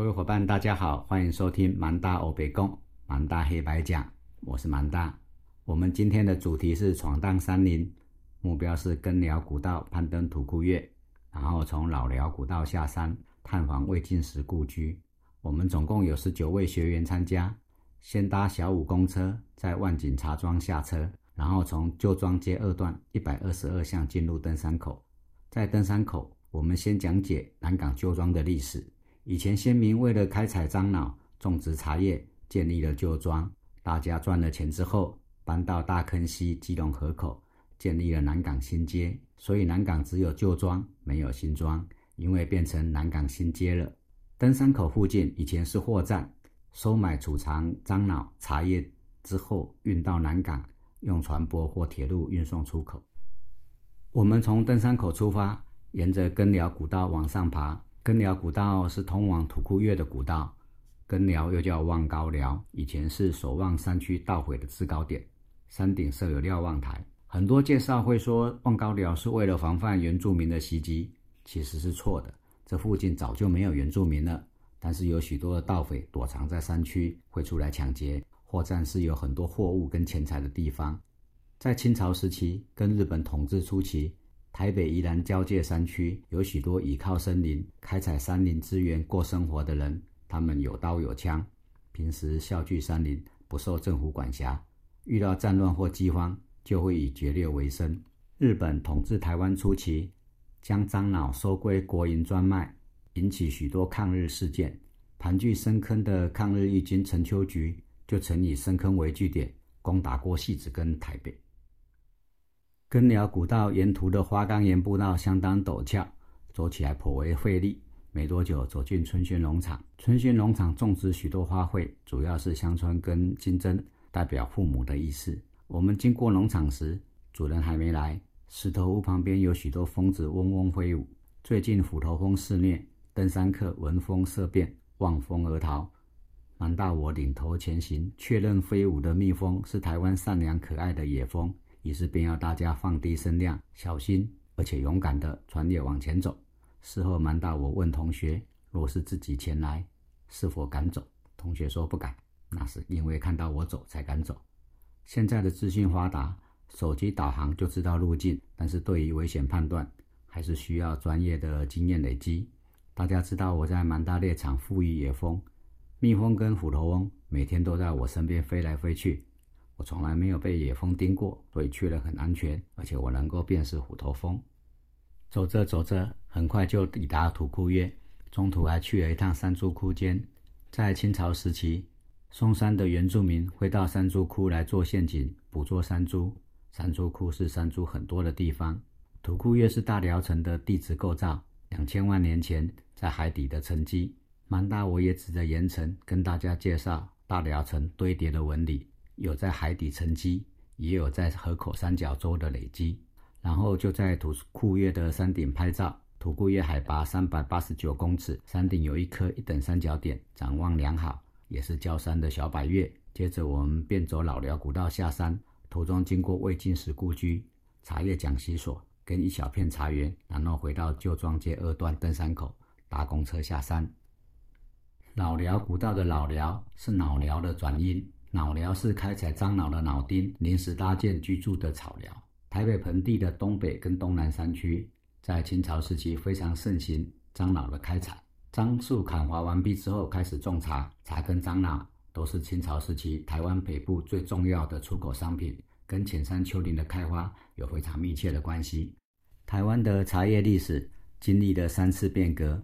各位伙伴，大家好，欢迎收听蛮大欧北贡蛮大黑白讲，我是蛮大。我们今天的主题是闯荡山林，目标是根寮古道攀登土库岳，然后从老寮古道下山探访魏晋时故居。我们总共有十九位学员参加，先搭小五公车，在万景茶庄下车，然后从旧庄街二段一百二十二巷进入登山口。在登山口，我们先讲解南港旧庄的历史。以前先民为了开采樟脑、种植茶叶，建立了旧庄。大家赚了钱之后，搬到大坑溪基隆河口，建立了南港新街。所以南港只有旧庄，没有新庄，因为变成南港新街了。登山口附近以前是货站，收买储藏樟脑、茶叶之后运到南港，用船舶或铁路运送出口。我们从登山口出发，沿着根寮古道往上爬。根寮古道是通往土库岳的古道，根寮又叫望高寮，以前是守望山区盗毁的制高点，山顶设有瞭望台。很多介绍会说望高寮是为了防范原住民的袭击，其实是错的。这附近早就没有原住民了，但是有许多的盗匪躲藏在山区，会出来抢劫。货站是有很多货物跟钱财的地方。在清朝时期跟日本统治初期，台北宜兰交界山区有许多倚靠森林、开采山林资源过生活的人，他们有刀有枪，平时笑聚山林，不受政府管辖。遇到战乱或饥荒，就会以劫掠为生。日本统治台湾初期。将樟脑收归国营专卖，引起许多抗日事件。盘踞深坑的抗日义军陈秋菊就曾以深坑为据点，攻打过戏子跟台北。根寮古道沿途的花岗岩步道相当陡峭，走起来颇为费力。没多久，走进春轩农场。春轩农场种植许多花卉，主要是香椿跟金针，代表父母的意思。我们经过农场时，主人还没来。石头屋旁边有许多蜂子嗡嗡飞舞。最近虎头蜂肆虐，登山客闻风色变，望风而逃。难道我领头前行，确认飞舞的蜜蜂是台湾善良可爱的野蜂，于是便要大家放低声量，小心而且勇敢地穿越往前走。事后蛮大我问同学，若是自己前来，是否敢走？同学说不敢，那是因为看到我走才敢走。现在的资讯发达。手机导航就知道路径，但是对于危险判断，还是需要专业的经验累积。大家知道我在蛮大猎场富裕野蜂，蜜蜂跟虎头蜂每天都在我身边飞来飞去，我从来没有被野蜂叮过，所以去了很安全，而且我能够辨识虎头蜂。走着走着，很快就抵达土库约，中途还去了一趟山猪窟间。在清朝时期，松山的原住民会到山猪窟来做陷阱，捕捉山猪。山猪窟是山猪很多的地方，土库岳是大辽城的地质构造，两千万年前在海底的沉积。蛮大我也指着岩层跟大家介绍大辽城堆叠的纹理，有在海底沉积，也有在河口三角洲的累积。然后就在土库岳的山顶拍照，土库岳海拔三百八十九公尺，山顶有一颗一等三角点，展望良好，也是焦山的小百岳。接着我们便走老辽古道下山。途中经过魏晋时故居、茶叶讲习所跟一小片茶园，然后回到旧庄街二段登山口搭公车下山。老寮古道的老寮是老寮的转音，脑寮是开采樟脑的脑丁临时搭建居住的草寮。台北盆地的东北跟东南山区，在清朝时期非常盛行樟脑的开采。樟树砍伐完毕之后，开始种茶，茶跟樟脑。都是清朝时期台湾北部最重要的出口商品，跟浅山丘陵的开花有非常密切的关系。台湾的茶叶历史经历了三次变革，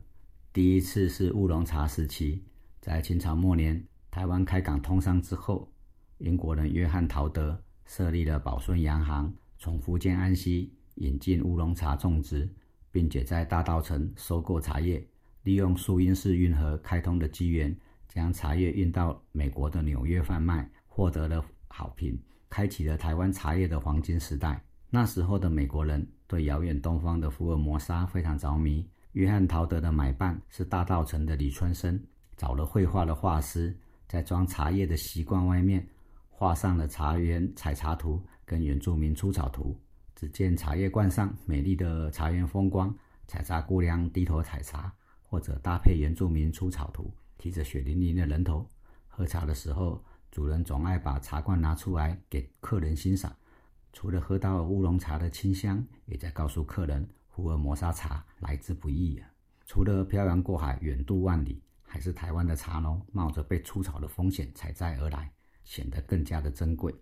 第一次是乌龙茶时期，在清朝末年，台湾开港通商之后，英国人约翰陶德设立了宝顺洋行，从福建安溪引进乌龙茶种植，并且在大稻城收购茶叶，利用苏伊士运河开通的机缘。将茶叶运到美国的纽约贩卖，获得了好评，开启了台湾茶叶的黄金时代。那时候的美国人对遥远东方的福尔摩沙非常着迷。约翰陶德的买办是大稻城的李春生，找了绘画的画师，在装茶叶的习惯外面画上了茶园采茶图跟原住民出草图。只见茶叶罐上美丽的茶园风光，采茶姑娘低头采茶，或者搭配原住民出草图。提着血淋淋的人头。喝茶的时候，主人总爱把茶罐拿出来给客人欣赏。除了喝到乌龙茶的清香，也在告诉客人，福尔摩沙茶来之不易啊！除了漂洋过海、远渡万里，还是台湾的茶农冒着被出草的风险采摘而来，显得更加的珍贵。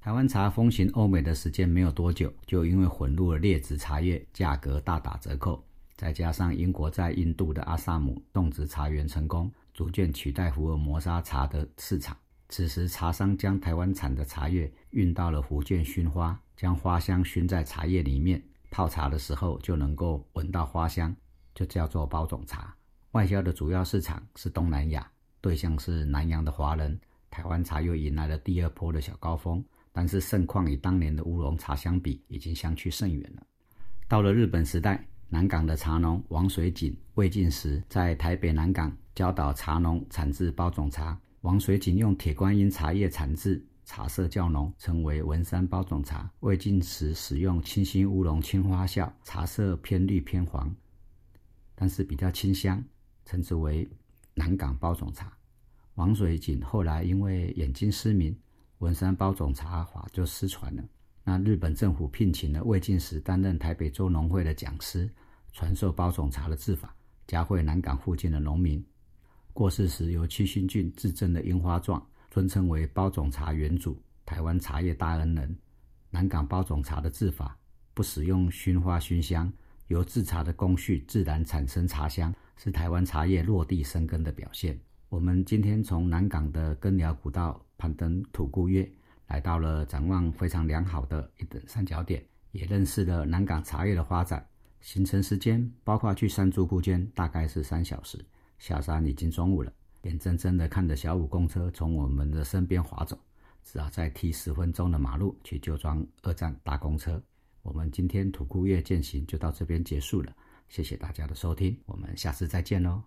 台湾茶风行欧美的时间没有多久，就因为混入了劣质茶叶，价格大打折扣。再加上英国在印度的阿萨姆种植茶园成功，逐渐取代福尔摩沙茶的市场。此时，茶商将台湾产的茶叶运到了福建熏花，将花香熏在茶叶里面，泡茶的时候就能够闻到花香，就叫做包种茶。外销的主要市场是东南亚，对象是南洋的华人。台湾茶又迎来了第二波的小高峰，但是盛况与当年的乌龙茶相比，已经相去甚远了。到了日本时代，南港的茶农王水井、魏晋时在台北南港教导茶农产制包种茶。王水井用铁观音茶叶产制，茶色较浓，称为文山包种茶。魏晋时使用清新乌龙青花笑，茶色偏绿偏黄，但是比较清香，称之为南港包种茶。王水井后来因为眼睛失明，文山包种茶法就失传了。那日本政府聘请了魏晋时担任台北州农会的讲师，传授包种茶的制法，教会南港附近的农民。过世时由七星郡制赠的樱花状，尊称为包种茶元祖，台湾茶叶大恩人。南港包种茶的制法不使用熏花熏香，由制茶的工序自然产生茶香，是台湾茶叶落地生根的表现。我们今天从南港的根寮古道攀登土库岳，来到了展望非常良好的一等三角点，也认识了南港茶叶的发展。行程时间包括去山竹库间大概是三小时。下山已经中午了，眼睁睁地看着小五公车从我们的身边划走，只好再踢十分钟的马路去旧庄二站搭公车。我们今天土库月践行就到这边结束了，谢谢大家的收听，我们下次再见喽。